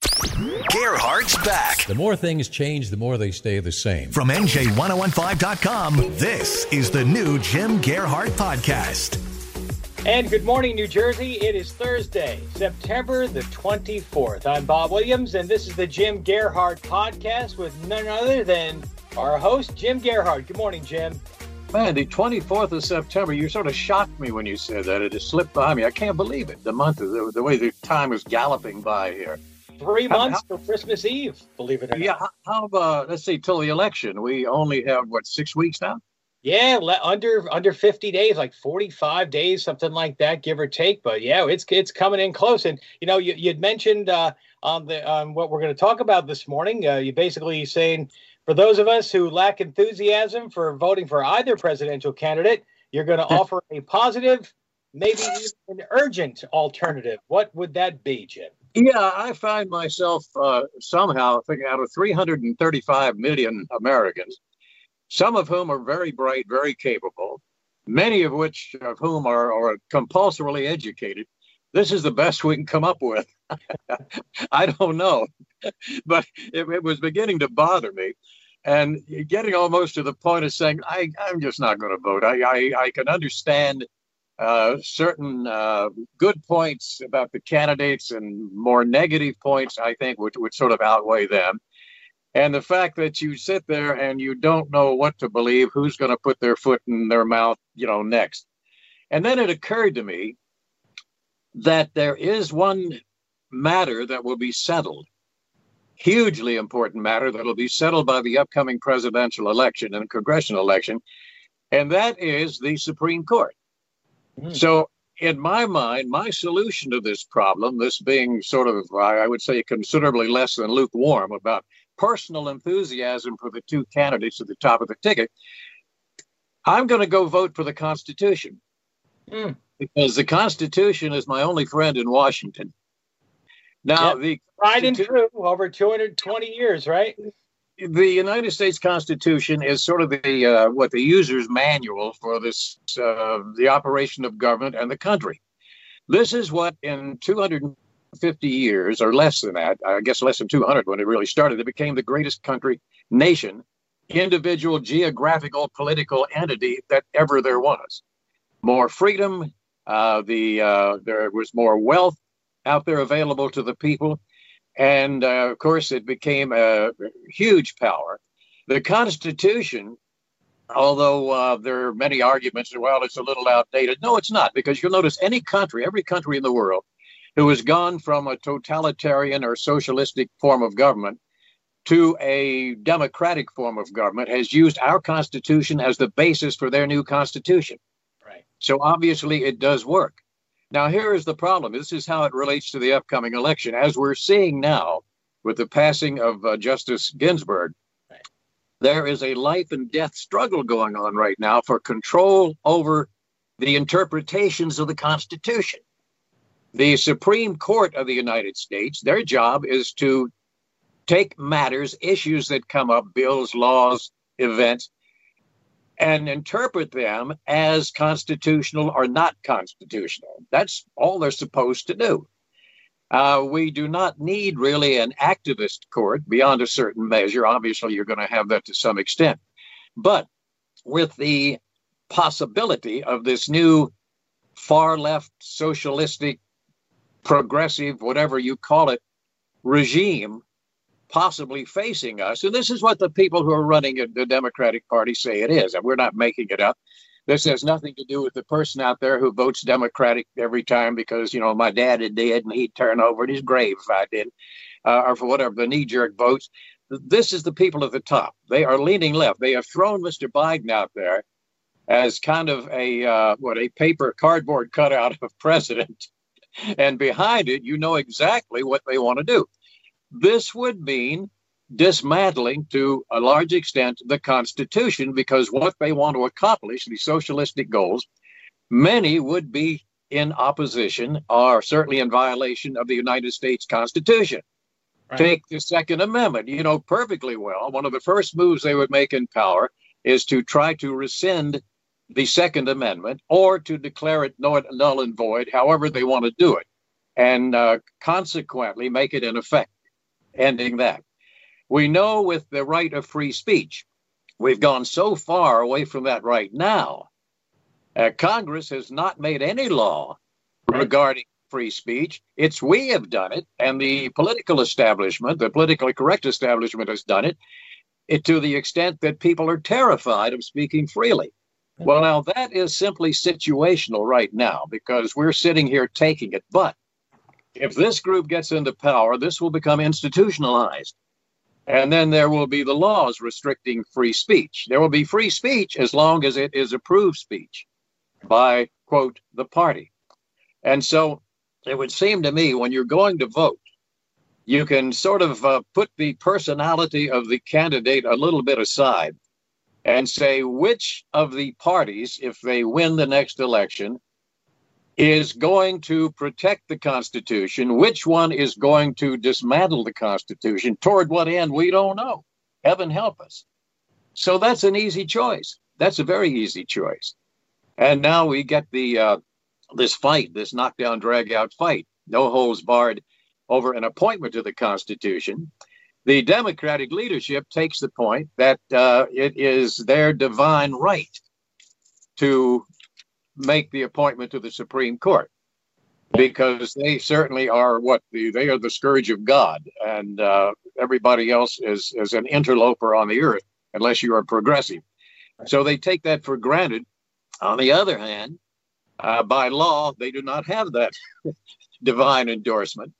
Gearhart's back. The more things change, the more they stay the same. From NJ1015.com, this is the new Jim Gearhart Podcast. And good morning, New Jersey. It is Thursday, September the 24th. I'm Bob Williams, and this is the Jim Gearhart Podcast with none other than our host, Jim Gearhart. Good morning, Jim. Man, the 24th of September, you sort of shocked me when you said that. It just slipped by me. I can't believe it. The month, the, the way the time is galloping by here. Three months how, for Christmas Eve, believe it or yeah, not. Yeah, how, about, let's see, till the election? We only have, what, six weeks now? Yeah, under under 50 days, like 45 days, something like that, give or take. But yeah, it's it's coming in close. And you know, you you'd mentioned uh, on the on what we're going to talk about this morning. Uh, you basically saying for those of us who lack enthusiasm for voting for either presidential candidate, you're going to offer a positive, maybe even an urgent alternative. What would that be, Jim? Yeah, I find myself uh, somehow thinking out of 335 million Americans, some of whom are very bright, very capable, many of which of whom are, are compulsorily educated. This is the best we can come up with. I don't know, but it, it, was beginning to bother me, and getting almost to the point of saying, I, am just not going to vote. I, I, I can understand uh, certain uh, good points about the candidates and more negative points, I think, would, would sort of outweigh them. And the fact that you sit there and you don't know what to believe, who's going to put their foot in their mouth, you know, next. And then it occurred to me that there is one matter that will be settled, hugely important matter that will be settled by the upcoming presidential election and congressional election, and that is the Supreme Court. Mm. So, in my mind, my solution to this problem, this being sort of, I would say, considerably less than lukewarm about personal enthusiasm for the two candidates at the top of the ticket, I'm going to go vote for the Constitution. Mm. Because the Constitution is my only friend in Washington. Now, yep. the right and true over 220 years, right? The United States Constitution is sort of the uh, what the user's manual for this uh, the operation of government and the country. This is what in 250 years or less than that, I guess less than 200 when it really started, it became the greatest country nation, individual geographical political entity that ever there was. More freedom, uh, the uh, there was more wealth out there available to the people and uh, of course, it became a huge power. The Constitution, although uh, there are many arguments, well, it's a little outdated. No, it's not, because you'll notice any country, every country in the world, who has gone from a totalitarian or socialistic form of government to a democratic form of government has used our Constitution as the basis for their new Constitution. Right. So obviously, it does work. Now, here is the problem. This is how it relates to the upcoming election. As we're seeing now with the passing of uh, Justice Ginsburg, there is a life and death struggle going on right now for control over the interpretations of the Constitution. The Supreme Court of the United States, their job is to take matters, issues that come up, bills, laws, events, and interpret them as constitutional or not constitutional. That's all they're supposed to do. Uh, we do not need really an activist court beyond a certain measure. Obviously, you're going to have that to some extent. But with the possibility of this new far left socialistic, progressive, whatever you call it, regime possibly facing us. And this is what the people who are running the Democratic Party say it is. And we're not making it up. This has nothing to do with the person out there who votes Democratic every time because, you know, my dad had did and he'd turn over in his grave if I did, uh, or for whatever, the knee jerk votes. This is the people at the top. They are leaning left. They have thrown Mr. Biden out there as kind of a, uh, what, a paper cardboard cutout of president. And behind it, you know exactly what they want to do this would mean dismantling to a large extent the Constitution because what they want to accomplish, these socialistic goals, many would be in opposition or certainly in violation of the United States Constitution. Right. Take the Second Amendment, you know perfectly well. One of the first moves they would make in power is to try to rescind the Second Amendment or to declare it null and void, however they want to do it, and uh, consequently make it in effect, ending that. We know with the right of free speech, we've gone so far away from that right now. Uh, Congress has not made any law regarding free speech. It's we have done it, and the political establishment, the politically correct establishment, has done it, it to the extent that people are terrified of speaking freely. Well, now that is simply situational right now because we're sitting here taking it. But if this group gets into power, this will become institutionalized. And then there will be the laws restricting free speech. There will be free speech as long as it is approved speech by, quote, the party. And so it would seem to me when you're going to vote, you can sort of uh, put the personality of the candidate a little bit aside and say which of the parties, if they win the next election, is going to protect the Constitution, which one is going to dismantle the Constitution, toward what end, we don't know. Heaven help us. So that's an easy choice. That's a very easy choice. And now we get the uh, this fight, this knockdown, drag out fight, no holds barred over an appointment to the Constitution the Democratic leadership takes the point that uh, it is their divine right to make the appointment to the Supreme Court because they certainly are what the, they are the scourge of God, and uh, everybody else is is an interloper on the earth unless you are progressive. So they take that for granted. On the other hand, uh, by law, they do not have that divine endorsement.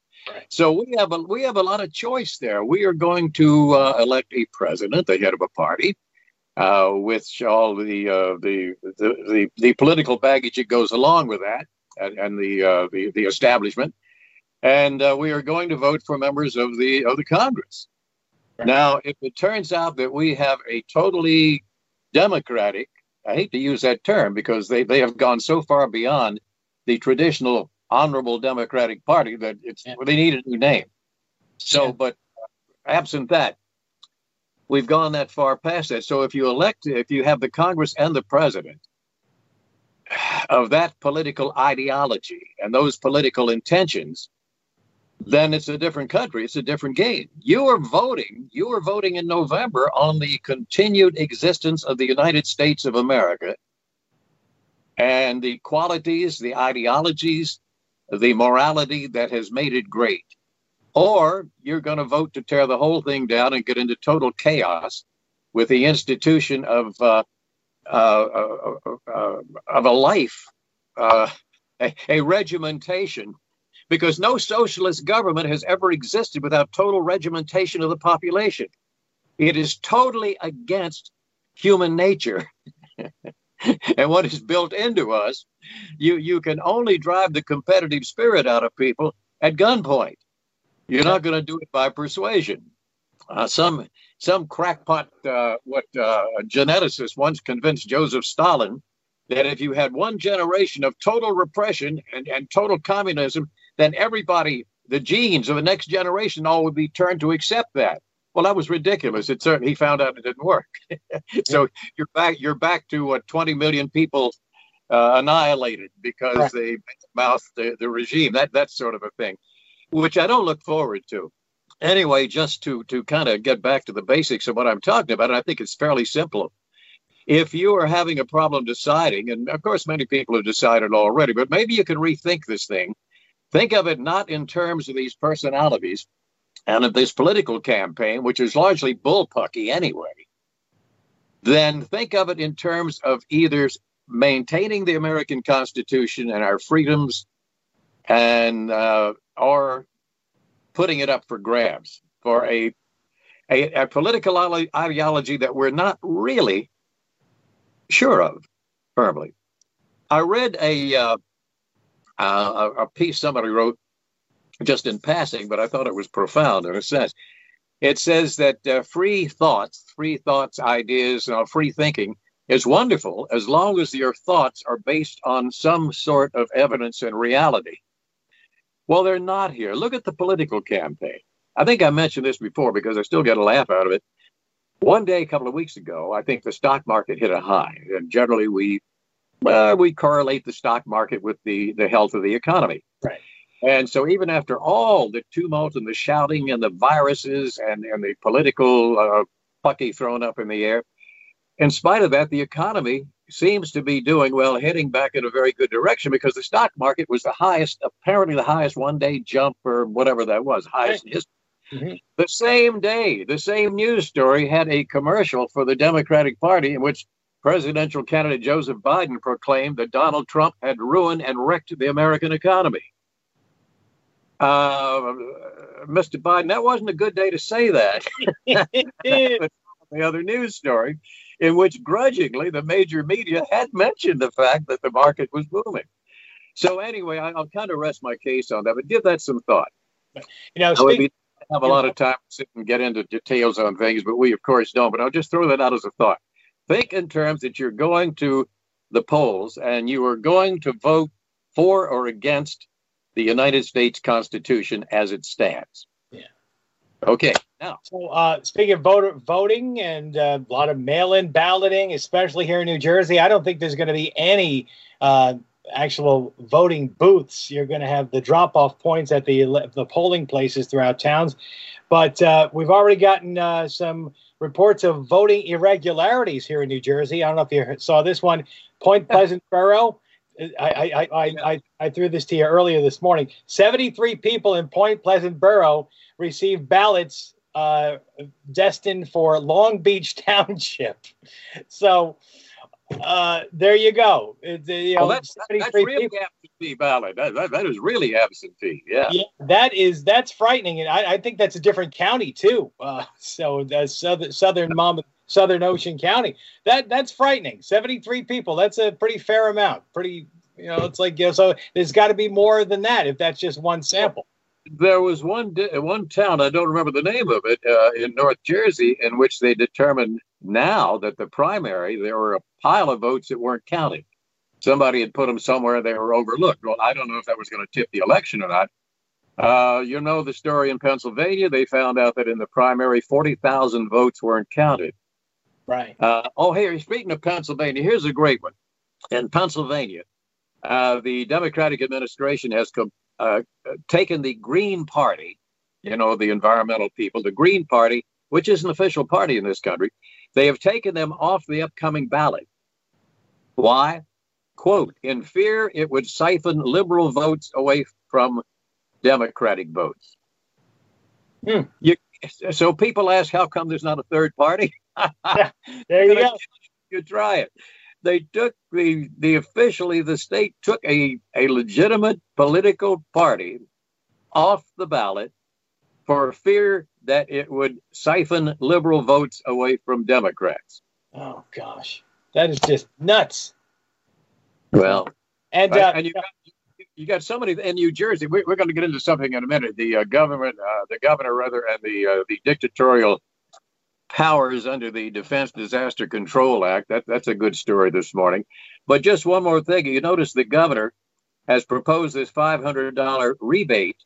So we have a we have a lot of choice there. We are going to uh, elect a president, the head of a party, uh, with all the, uh, the, the the the political baggage that goes along with that, and, and the, uh, the the establishment, and uh, we are going to vote for members of the of the Congress. Right. Now, if it turns out that we have a totally democratic, I hate to use that term because they, they have gone so far beyond the traditional honorable Democratic Party that it's yeah. they need a new name. So, yeah. but absent that, we've gone that far past that. So, if you elect, if you have the Congress and the president of that political ideology and those political intentions, then it's a different country. It's a different game. You are voting. You are voting in November on the continued existence of the United States of America and the qualities, the ideologies, the morality that has made it great. Or you're going to vote to tear the whole thing down and get into total chaos with the institution of uh, uh, uh, uh of a life, uh, a, a regimentation, because no socialist government has ever existed without total regimentation of the population. It is totally against human nature. and what is built into us, you you can only drive the competitive spirit out of people at gunpoint. You're not going to do it by persuasion. Uh, some some crackpot uh, what uh, geneticist once convinced Joseph Stalin that if you had one generation of total repression and, and total communism, then everybody, the genes of the next generation, all would be turned to accept that. Well, that was ridiculous. It certainly he found out it didn't work. so you're back. You're back to what 20 million people uh, annihilated because right. they mouthed the, the regime. That that sort of a thing, which I don't look forward to. Anyway, just to to kind of get back to the basics of what I'm talking about, I think it's fairly simple. If you are having a problem deciding, and of course many people have decided already, but maybe you can rethink this thing. Think of it not in terms of these personalities, and of this political campaign, which is largely bullpucky anyway, then think of it in terms of either maintaining the American Constitution and our freedoms, and uh, or putting it up for grabs for a, a, a political ideology that we're not really sure of firmly. I read a uh, uh, a piece somebody wrote just in passing, but I thought it was profound in a sense. It says that uh, free thoughts, free thoughts, ideas, you know, free thinking is wonderful as long as your thoughts are based on some sort of evidence and reality. Well, they're not here. Look at the political campaign. I think I mentioned this before because I still get a laugh out of it. One day, a couple of weeks ago, I think the stock market hit a high, and generally we uh, we correlate the stock market with the the health of the economy. Right. And so, even after all the tumult and the shouting and the viruses and, and the political uh, pucky thrown up in the air, in spite of that, the economy seems to be doing well, heading back in a very good direction because the stock market was the highest, apparently the highest one day jump or whatever that was, highest in history. Mm-hmm. The same day, the same news story had a commercial for the Democratic Party in which presidential candidate Joseph Biden proclaimed that Donald Trump had ruined and wrecked the American economy. Uh, Mr. Biden, that wasn't a good day to say that. the other news story, in which grudgingly the major media had mentioned the fact that the market was booming. So anyway, I, will kind of rest my case on that, but give that some thought. You know, speak, have a lot of time to sit and get into details on things, but we of course don't. But I'll just throw that out as a thought. Think in terms that you're going to the polls and you are going to vote for or against the United States Constitution as it stands. Okay. Now, so uh, speaking of voter voting and uh, a lot of mail-in balloting, especially here in New Jersey, I don't think there's going to be any uh, actual voting booths. You're going to have the drop-off points at the the polling places throughout towns, but uh, we've already gotten uh, some reports of voting irregularities here in New Jersey. I don't know if you saw this one. Point Pleasant Borough. I, I, I, I, I threw this to you earlier this morning. 73 people in Point Pleasant Borough received ballots uh, destined for Long Beach Township. So uh, there you go. It, you know, well, that's, that's really people. absentee ballot. That, that, that is really absentee. Yeah. yeah, that is that's frightening, and I, I think that's a different county too. Uh, so that's southern southern mom, Southern Ocean County. That that's frightening. Seventy three people. That's a pretty fair amount. Pretty, you know, it's like you know, so there's got to be more than that if that's just one sample. There was one one town I don't remember the name of it uh, in North Jersey in which they determined now that the primary, there were a pile of votes that weren't counted. Somebody had put them somewhere, they were overlooked. Well, I don't know if that was going to tip the election or not. Uh, you know the story in Pennsylvania. They found out that in the primary, 40,000 votes weren't counted. Right. Uh, oh, here, speaking of Pennsylvania, here's a great one. In Pennsylvania, uh, the Democratic administration has com- uh, taken the Green Party, you know, the environmental people, the Green Party, which is an official party in this country, they have taken them off the upcoming ballot. Why? Quote, in fear it would siphon liberal votes away from Democratic votes. Hmm. You, so people ask, how come there's not a third party? There you go. You try it. They took the the officially the state took a, a legitimate political party off the ballot for fear that it would siphon liberal votes away from Democrats. Oh gosh, that is just nuts. Well, and uh, and you got, you got somebody in New Jersey. We, are going to get into something in a minute. The uh, government, uh, the governor rather, and the uh, the dictatorial powers under the Defense Disaster Control Act. That that's a good story this morning. But just one more thing. You notice the governor has proposed this $500 rebate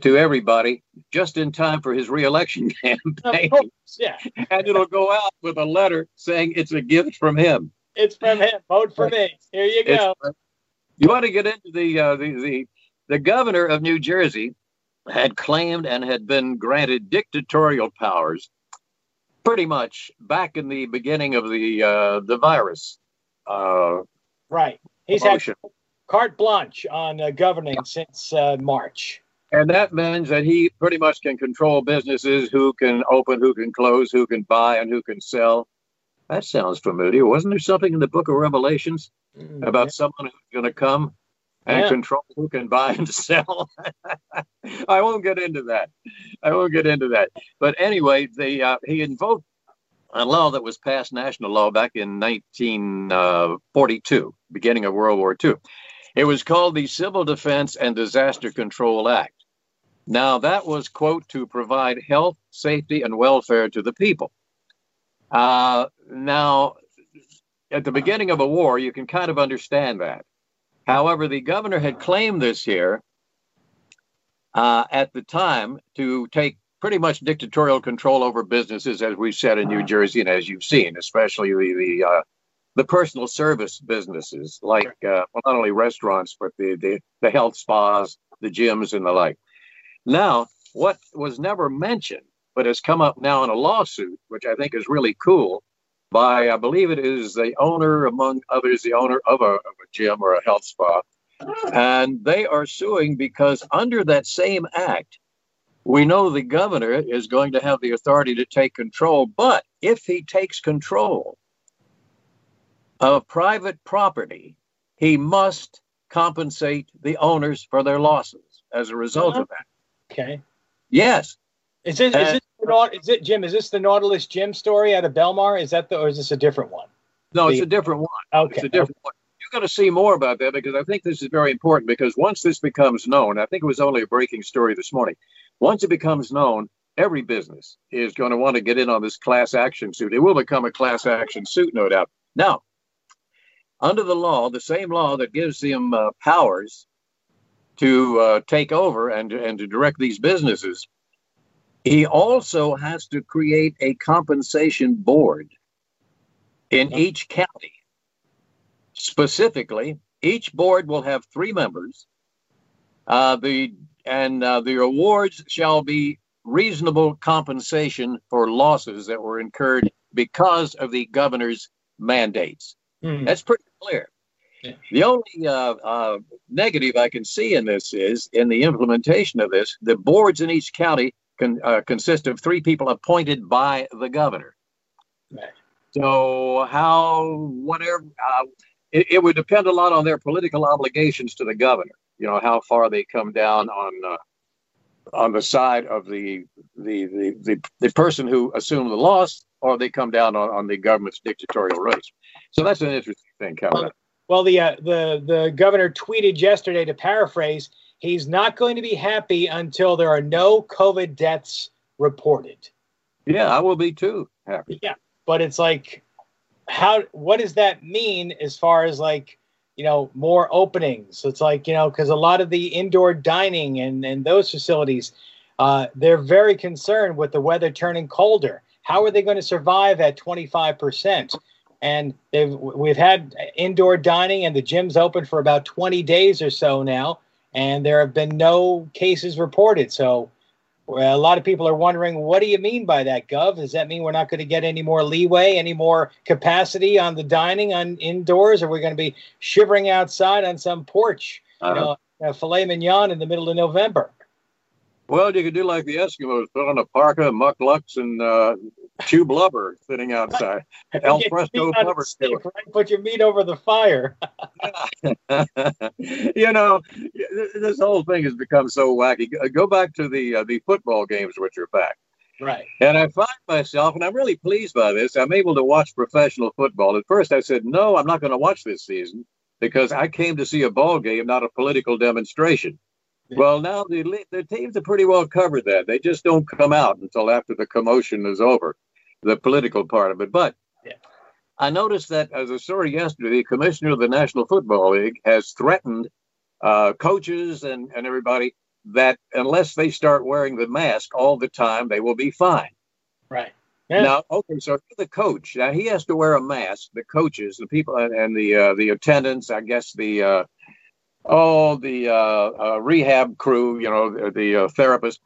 to everybody just in time for his reelection campaign. yeah. and it'll go out with a letter saying it's a gift from him. It's from him. Vote for me. Here you go. It's, you want to get into the, uh, the the the governor of New Jersey had claimed and had been granted dictatorial powers pretty much back in the beginning of the uh, the virus. Uh, right. He's promotion. had carte blanche on uh, governing yeah. since uh, March. And that means that he pretty much can control businesses who can open, who can close, who can buy, and who can sell. That sounds familiar. Wasn't there something in the book of Revelations mm, about yeah. someone who's going to come and yeah. control who can buy and sell? I won't get into that. I won't get into that. But anyway, the uh, he invoked a law that was passed, national law, back in 1942, uh, beginning of World War II. It was called the Civil Defense and Disaster Control Act. Now, that was, quote, to provide health, safety, and welfare to the people. Uh, now, at the beginning of a war, you can kind of understand that. However, the governor had claimed this year uh, at the time to take pretty much dictatorial control over businesses, as we've said in New Jersey and as you've seen, especially the the, uh, the personal service businesses like uh, well, not only restaurants but the, the the health spas, the gyms, and the like. Now, what was never mentioned but has come up now in a lawsuit, which I think is really cool, by I believe it is the owner, among others, the owner of a, of a gym or a health spa, and they are suing because under that same act, we know the governor is going to have the authority to take control, but if he takes control of private property, he must compensate the owners for their losses as a result uh-huh. of that. Okay. Yes. Is it, is, it, is it Jim? Is this the Nautilus Gym story out of Belmar? Is that the, or is this a different one? No, the, it's a different one. Okay. It's a different okay. one. You're going to see more about that because I think this is very important. Because once this becomes known, I think it was only a breaking story this morning. Once it becomes known, every business is going to want to get in on this class action suit. It will become a class action suit, no doubt. Now, under the law, the same law that gives them uh, powers to uh, take over and, and to direct these businesses, he also has to create a compensation board in each county. Specifically, each board will have three members. Uh, the and uh, the awards shall be reasonable compensation for losses that were incurred because of the governor's mandates. Mm. That's pretty clear. The only uh, uh, negative I can see in this is in the implementation of this, the boards in each county can uh, consist of three people appointed by the governor. Right. So, how, whatever, uh, it, it, would depend a lot on their political obligations to the governor. You know, how far they come down on uh, on the side of the, the the, the the person who assumed the loss, or they come down on, on the government's dictatorial race. So that's an interesting thing coming up. Well, the uh, the the governor tweeted yesterday to paraphrase, he's not going to be happy until there are no COVID deaths reported. Yeah, I will be too happy. Yeah, but it's like, how? What does that mean as far as like, you know, more openings? It's like you know, because a lot of the indoor dining and and those facilities, uh, they're very concerned with the weather turning colder. How are they going to survive at twenty five percent? and they've we've had indoor dining and the gym's open for about 20 days or so now and there have been no cases reported. So a lot of people are wondering what do you mean by that gov? Does that mean we're not going to get any more leeway any more capacity on the dining on indoors? Are we going to be shivering outside on some porch uh-huh. you know a filet mignon in the middle of november well, you could do like the Eskimos, put on a parka, mukluks, and uh, chew blubber sitting outside. Al fresco blubber. Steak, right? Put your meat over the fire. you know, this whole thing has become so wacky. Go back to the uh, the football games, which are back. Right. And I find myself, and I'm really pleased by this. I'm able to watch professional football. At first, I said, "No, I'm not going to watch this season," because I came to see a ball game, not a political demonstration. Well, now the the teams are pretty well covered that. They just don't come out until after the commotion is over, the political part of it. But yeah. I noticed that as a story yesterday, the commissioner of the National Football League has threatened uh, coaches and, and everybody that unless they start wearing the mask all the time, they will be fined. Right. Yeah. Now, okay, so the coach, now he has to wear a mask. The coaches, the people, and, and the uh, the attendants, I guess the uh, oh, the uh, uh, rehab crew, you know, the, the uh, therapist.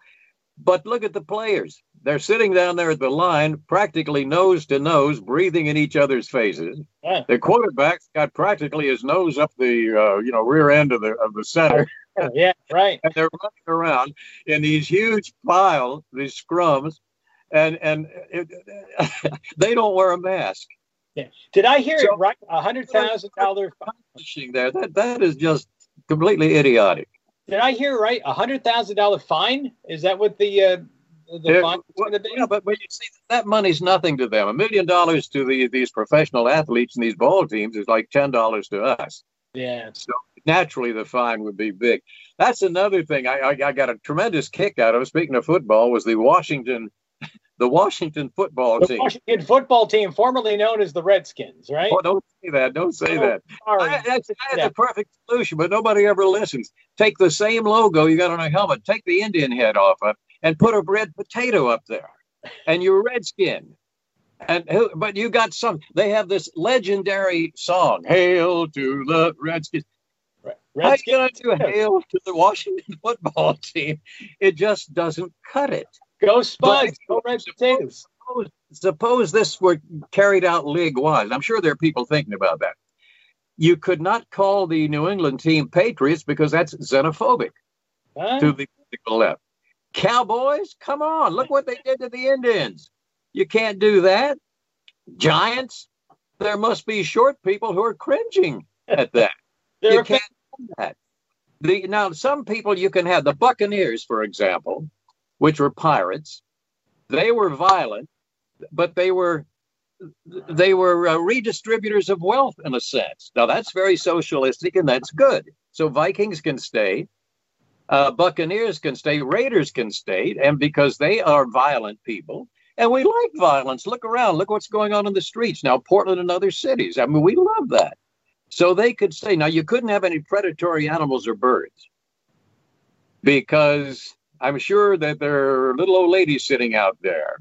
But look at the players. They're sitting down there at the line, practically nose to nose, breathing in each other's faces. Yeah. The quarterback's got practically his nose up the, uh, you know, rear end of the of the center. yeah, right. and they're running around in these huge piles, these scrums, and and it, they don't wear a mask. Yeah. Did I hear so, it right? A hundred thousand dollar pushing there. That that is just completely idiotic. Did I hear right? A hundred thousand dollar fine? Is that what the uh, the fine is going to be? Yeah, but, but you see, that money's nothing to them. A million dollars to the, these professional athletes and these ball teams is like ten dollars to us. Yeah. So naturally, the fine would be big. that's another thing I, I, I got a tremendous kick out of. Speaking of football, was the Washington the Washington football the team. Washington football team, formerly known as the Redskins, right? Oh, don't say that. Don't say Oh, that. sorry. I, that's, that's Yeah. the perfect solution, but nobody ever listens. Take the same logo you got on a helmet, take the Indian head off of it, and put a red potato up there, and you're Redskin. And who, but you got some. They have this legendary song, "Hail to the Redskins." How Redskins. you gonna do hail to the Washington football team? It just doesn't cut it. Go Spuds. But- Go Red Potatoes. Suppose, suppose this were carried out league wise. I'm sure there are people thinking about that. You could not call the New England team Patriots because that's xenophobic Huh? to the political left. Cowboys, come on, look what they did to the Indians. You can't do that. Giants, there must be short people who are cringing at that. You can't do that. The, now, some people you can have the Buccaneers, for example, which were pirates. They were violent, but they were they were uh, redistributors of wealth in a sense. Now that's very socialistic, and that's good. So Vikings can stay, uh, Buccaneers can stay, Raiders can stay, and because they are violent people, and we like violence. Look around, look what's going on in the streets now, Portland and other cities. I mean, we love that. So they could stay. Now you couldn't have any predatory animals or birds because I'm sure that there are little old ladies sitting out there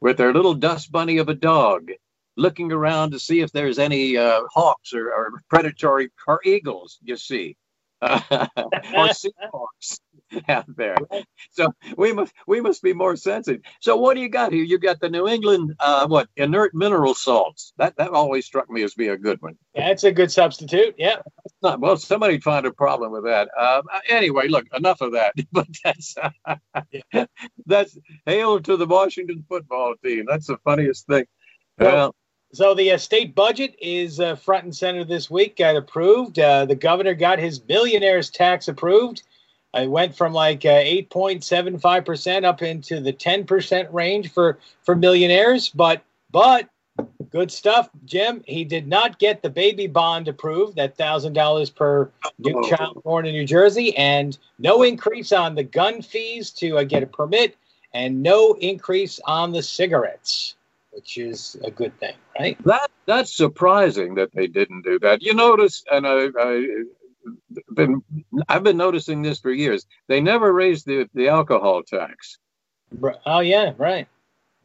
with their little dust bunny of a dog looking around to see if there's any uh, hawks or, or predatory or eagles, you see, or seahawks out there. So we must we must be more sensitive. So what do you got here? You got the New England uh, what inert mineral salts. That that always struck me as being a good one. That's a good substitute. Yeah. Not, well, somebody find a problem with that. Um, anyway, look, enough of that. But that's that's hail to the Washington football team. That's the funniest thing. Well, So the uh, state budget is uh, front and center this week. Got approved. Uh, the governor got his billionaires tax approved. It went from like uh, 8.75 percent up into the 10 percent range for for millionaires. But but good stuff, Jim. He did not get the baby bond approved. That thousand dollars per new Oh. child born in New Jersey, and no increase on the gun fees to uh, get a permit, and no increase on the cigarettes, which is a good thing, right? that that's surprising that they didn't do that. You notice, and I, I been I've been noticing this for years. They never raised the the alcohol tax. Oh yeah, right.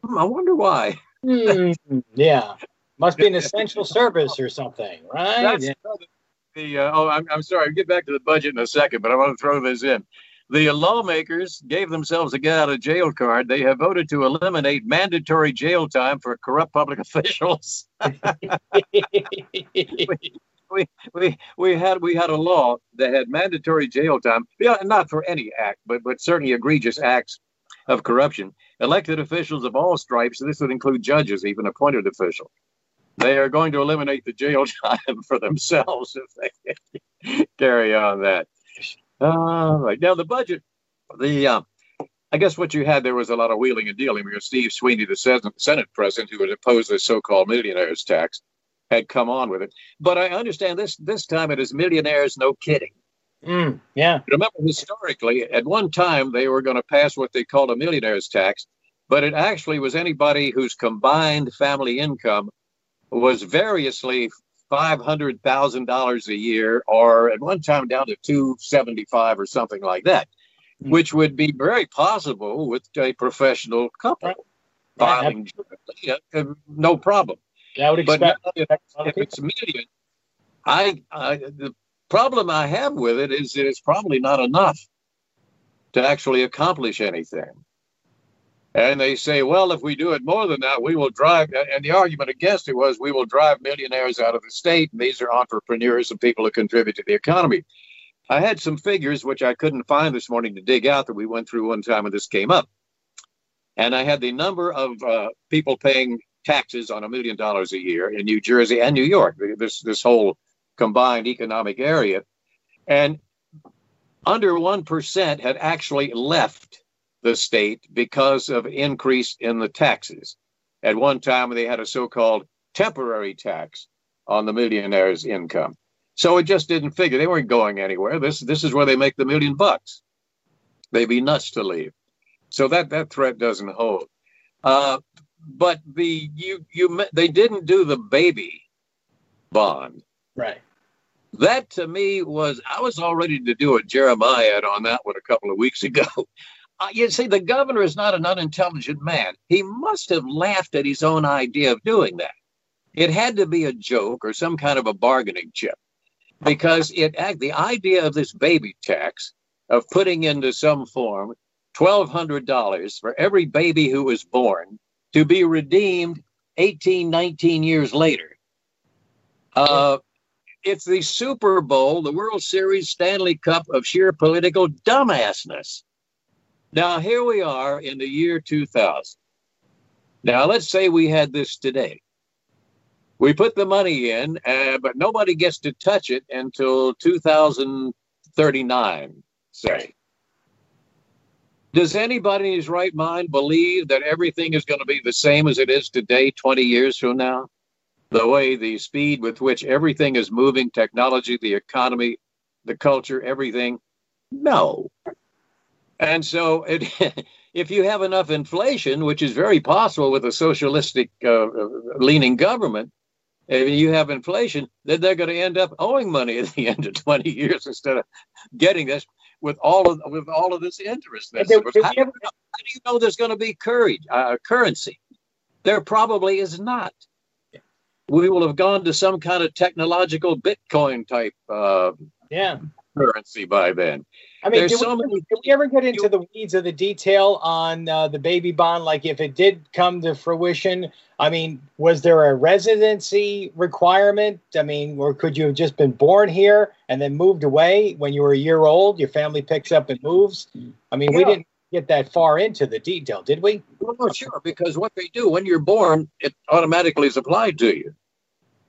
Hmm, I wonder why. Hmm, yeah, must be an essential service or something, right? That's Yeah. the uh, oh, I'm, I'm sorry. I'll get back to the budget in a second, but I want to throw this in. The lawmakers gave themselves a get out of jail card. They have voted to eliminate mandatory jail time for corrupt public officials. we we we had we had a law that had mandatory jail time. Yeah, not for any act, but but certainly egregious acts of corruption. Elected officials of all stripes. This would include judges, even appointed officials. They are going to eliminate the jail time for themselves if they carry on that. All right. Now the budget, the uh, I guess what you had there was a lot of wheeling and dealing because Steve Sweeney, the Senate president who had opposed the so-called millionaires tax, had come on with it. But I understand this this time it is millionaires, no kidding. Mm, yeah. Remember, historically, at one time they were going to pass what they called a millionaires tax, but it actually was anybody whose combined family income was variously five hundred thousand dollars a year, or at one time down to two seventy five or something like that, Hmm. which would be very possible with a professional couple Right. filing uh, no problem. I would But expect. now if, if it's a million, I, I the problem I have with it is that it's probably not enough to actually accomplish anything. And they say, well, if we do it more than that, we will drive. And the argument against it was we will drive millionaires out of the state. And these are entrepreneurs and people who contribute to the economy. I had some figures which I couldn't find this morning to dig out that we went through one time when this came up. And I had the number of uh, people paying taxes on a million dollars a year in New Jersey and New York, this this whole combined economic area, and under one percent had actually left the state because of increase in the taxes. At one time, they had a so-called temporary tax on the millionaire's income. So it just didn't figure. They weren't going anywhere. This this is where they make the million bucks. They'd be nuts to leave. So that that threat doesn't hold. Uh, but the you you they didn't do the baby bond. Right. That to me was I was all ready to do a Jeremiah on that one a couple of weeks ago. Uh, you see, the governor is not an unintelligent man. He must have laughed at his own idea of doing that. It had to be a joke or some kind of a bargaining chip, because it the idea of this baby tax of putting into some form twelve hundred dollars for every baby who was born to be redeemed 18, 19 years later. Uh, it's the Super Bowl, the World Series, Stanley Cup of sheer political dumbassness. Now, here we are in the year 2000. Now, let's say we had this today. We put the money in, uh, but nobody gets to touch it until 2039, say. Does anybody in his right mind believe that everything is going to be the same as it is today 20 years from now? The way, the speed with which everything is moving, technology, the economy, the culture, everything? No. And so, it, if you have enough inflation, which is very possible with a socialistic uh, leaning government, if you have inflation, then they're going to end up owing money at the end of 20 years instead of getting this with all of with all of this interest. This. How, how, do you know there's going to be courage, uh, currency? There probably is not. We will have gone to some kind of technological Bitcoin type uh, yeah currency by then. I mean, did, so we, many, did, we, ever get into you, the weeds of the detail on uh, the baby bond? Like, if it did come to fruition, I mean, was there a residency requirement? I mean, or could you have just been born here and then moved away when you were a year old? Your family picks up and moves. I mean, yeah. we didn't get that far into the detail, did we? Well, sure, because what they do when you're born, it automatically is applied to you.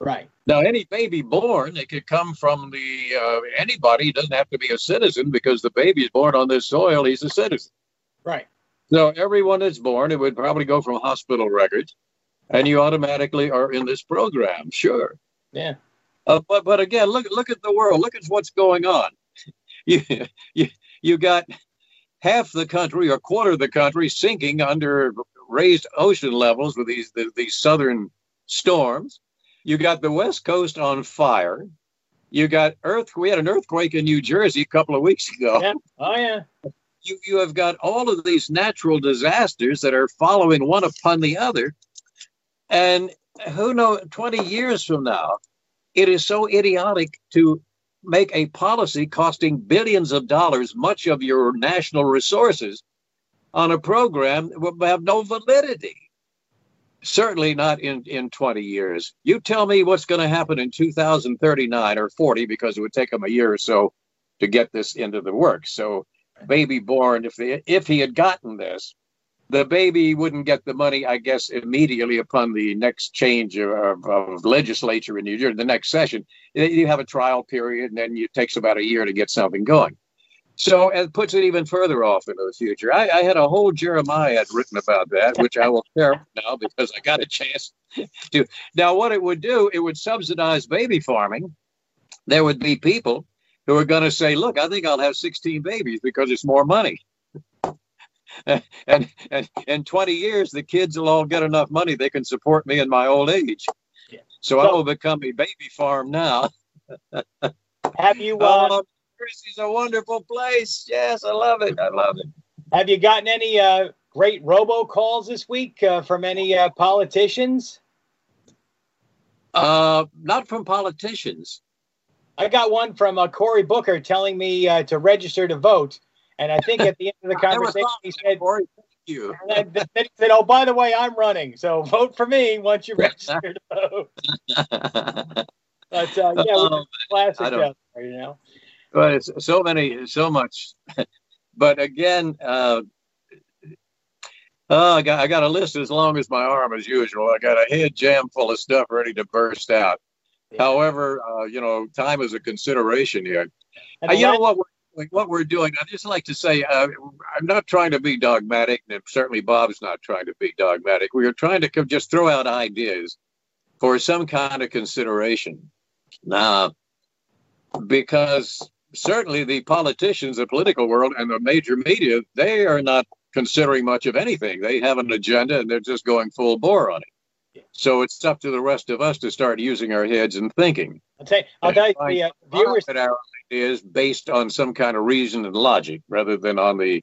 Right. Now, any baby born, it could come from the uh, anybody. Doesn't have to be a citizen because the baby is born on this soil. He's a citizen. Right. So everyone that's born, it would probably go from hospital records, and you automatically are in this program. Sure. Yeah. Uh, but but again, look look at the world. Look at what's going on. you you you got half the country or quarter of the country sinking under raised ocean levels with these the, these southern storms you got the West Coast on fire. You got earth. We had an earthquake in New Jersey a couple of weeks ago. Yeah. Oh yeah. You you have got all of these natural disasters that are following one upon the other, and who knows? Twenty years from now, it is so idiotic to make a policy costing billions of dollars, much of your national resources, on a program that will have no validity certainly not in, in 20 years. You tell me what's going to happen in 2039 or 40 because it would take him a year or so to get this into the works. So, baby born, if they, if he had gotten this, the baby wouldn't get the money, I guess, immediately upon the next change of, of legislature in New Jersey, the next session. You have a trial period, and then it takes about a year to get something going. So it puts it even further off into the future. I, I had a whole Jeremiah written about that, which I will share now because I got a chance to. Now, what it would do, it would subsidize baby farming. There would be people who are going to say, "Look, I think I'll have 16 babies because it's more money." and, and in 20 years, the kids will all get enough money they can support me in my old age. So I will become a baby farm now. have you? Uh, um, Jersey's a wonderful place. Yes, I love it. I love it. Have you gotten any uh, great robocalls this week uh, from any uh, politicians? Uh, not from politicians. I got one from uh, Cory Booker telling me uh, to register to vote, and I think at the end of the conversation he said, Cory, thank you. And then, then he said, "Oh, by the way, I'm running, so vote for me once you register to vote." but uh, yeah, oh, classic, you know but it's so many, so much. but again, uh, oh, I got I got a list as long as my arm as usual. I got a head jam full of stuff ready to burst out. Yeah. However, uh, you know, time is a consideration here. Uh, you know what we're what we're doing. I just like to say, uh, I'm not trying to be dogmatic, and certainly Bob's not trying to be dogmatic. We are trying to just throw out ideas for some kind of consideration. Now, because certainly the politicians, the political world, and the major media, they are not considering much of anything. They have an agenda and they're just going full bore on it. So it's up to the rest of us to start using our heads and thinking. I'll tell you, I'll tell you the uh, viewers. That our ideas based on some kind of reason and logic rather than on the,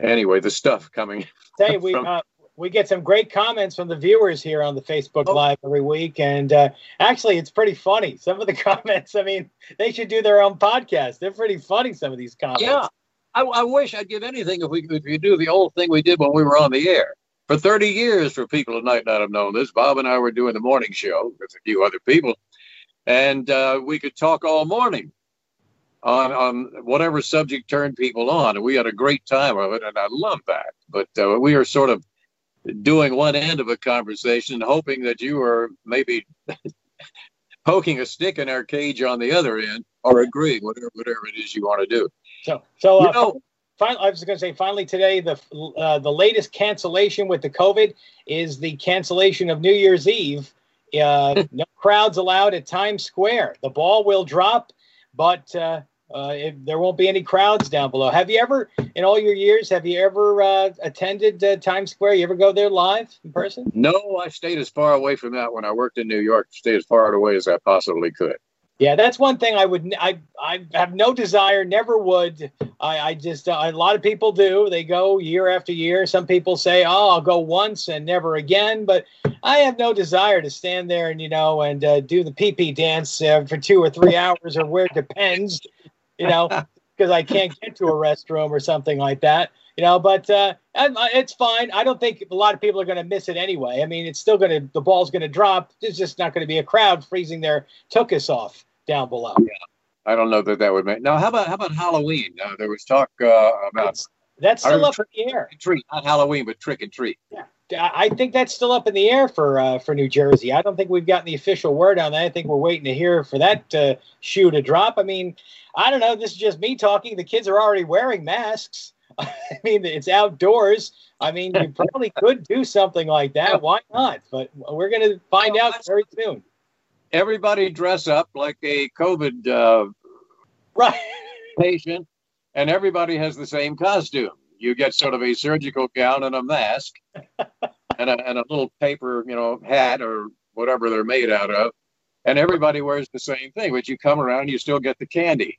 anyway, the stuff coming. Tell you, we, uh, we get some great comments from the viewers here on the Facebook oh. Live every week, and uh, actually, it's pretty funny. Some of the comments, I mean, they should do their own podcast. They're pretty funny. Some of these comments. Yeah, I, I wish I'd give anything if we if you do the old thing we did when we were on the air for 30 years. For people who might not have known this, Bob and I were doing the morning show with a few other people, and uh, we could talk all morning on on whatever subject turned people on, and we had a great time of it, and I love that. But uh, we are sort of doing one end of a conversation, hoping that you are maybe poking a stick in our cage on the other end, or agreeing whatever whatever it is you want to do. So, so uh, you know, finally, I was going to say, finally today, the uh, the latest cancellation with the COVID is the cancellation of New Year's Eve. Uh, no crowds allowed at Times Square. The ball will drop, but uh, it, there won't be any crowds down below. Have you ever, in all your years, have you ever uh, attended uh, Times Square? You ever go there live in person? No, I stayed as far away from that when I worked in New York. Stayed as far away as I possibly could. Yeah, that's one thing I would. I I have no desire, never would. I I just uh, a lot of people do. They go year after year. Some people say, "Oh, I'll go once and never again." But I have no desire to stand there and you know and uh, do the pee pee dance uh, for two or three hours or where it depends you know, because I can't get to a restroom or something like that. You know, but uh, it's fine. I don't think a lot of people are going to miss it anyway. I mean, it's still going to the ball's going to drop. There's just not going to be a crowd freezing their tuchus off down below. Yeah, I don't know that that would make. Now, how about how about Halloween? Uh, there was talk uh, about that's still up in the air. Treat, not Halloween, but trick and treat. Yeah. I think that's still up in the air for uh, for New Jersey. I don't think we've gotten the official word on that. I think we're waiting to hear for that uh, shoe to drop. I mean, I don't know. This is just me talking. The kids are already wearing masks. I mean, it's outdoors. I mean, you probably could do something like that. Why not? But we're going to find well, out very soon. Everybody dress up like a COVID uh, right patient, and everybody has the same costume you get sort of a surgical gown and a mask and, a, and a little paper, you know, hat or whatever they're made out of. And everybody wears the same thing, but you come around, you still get the candy.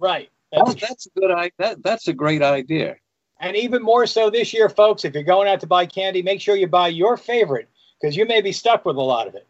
Right. Oh, that's, that's a good that, That's a great idea. And even more so this year, folks, if you're going out to buy candy, make sure you buy your favorite because you may be stuck with a lot of it.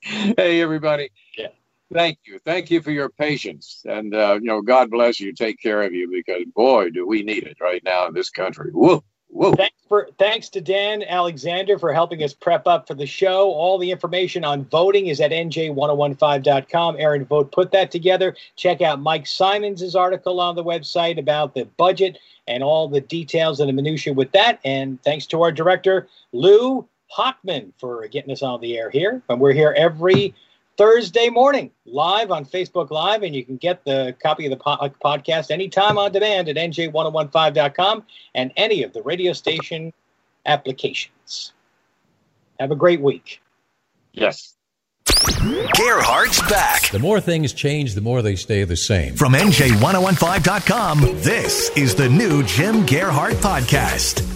hey, everybody. Yeah. Thank you. Thank you for your patience. And, uh, you know, God bless you. Take care of you because, boy, do we need it right now in this country. Whoa. Whoa. Thanks, for, thanks to Dan Alexander for helping us prep up for the show. All the information on voting is at nj1015.com. Erin Vogt put that together. Check out Mike Symons' article on the website about the budget and all the details and the minutiae with that. And thanks to our director, Lou Hockman, for getting us on the air here. And we're here every Thursday morning live on Facebook Live, and you can get the copy of the po- uh, podcast anytime on demand at nj1015.com and any of the radio station applications. Have a great week. Yes. Gearhart's back. The more things change, the more they stay the same. From NJ1015.com, this is the new Jim Gearhart Podcast.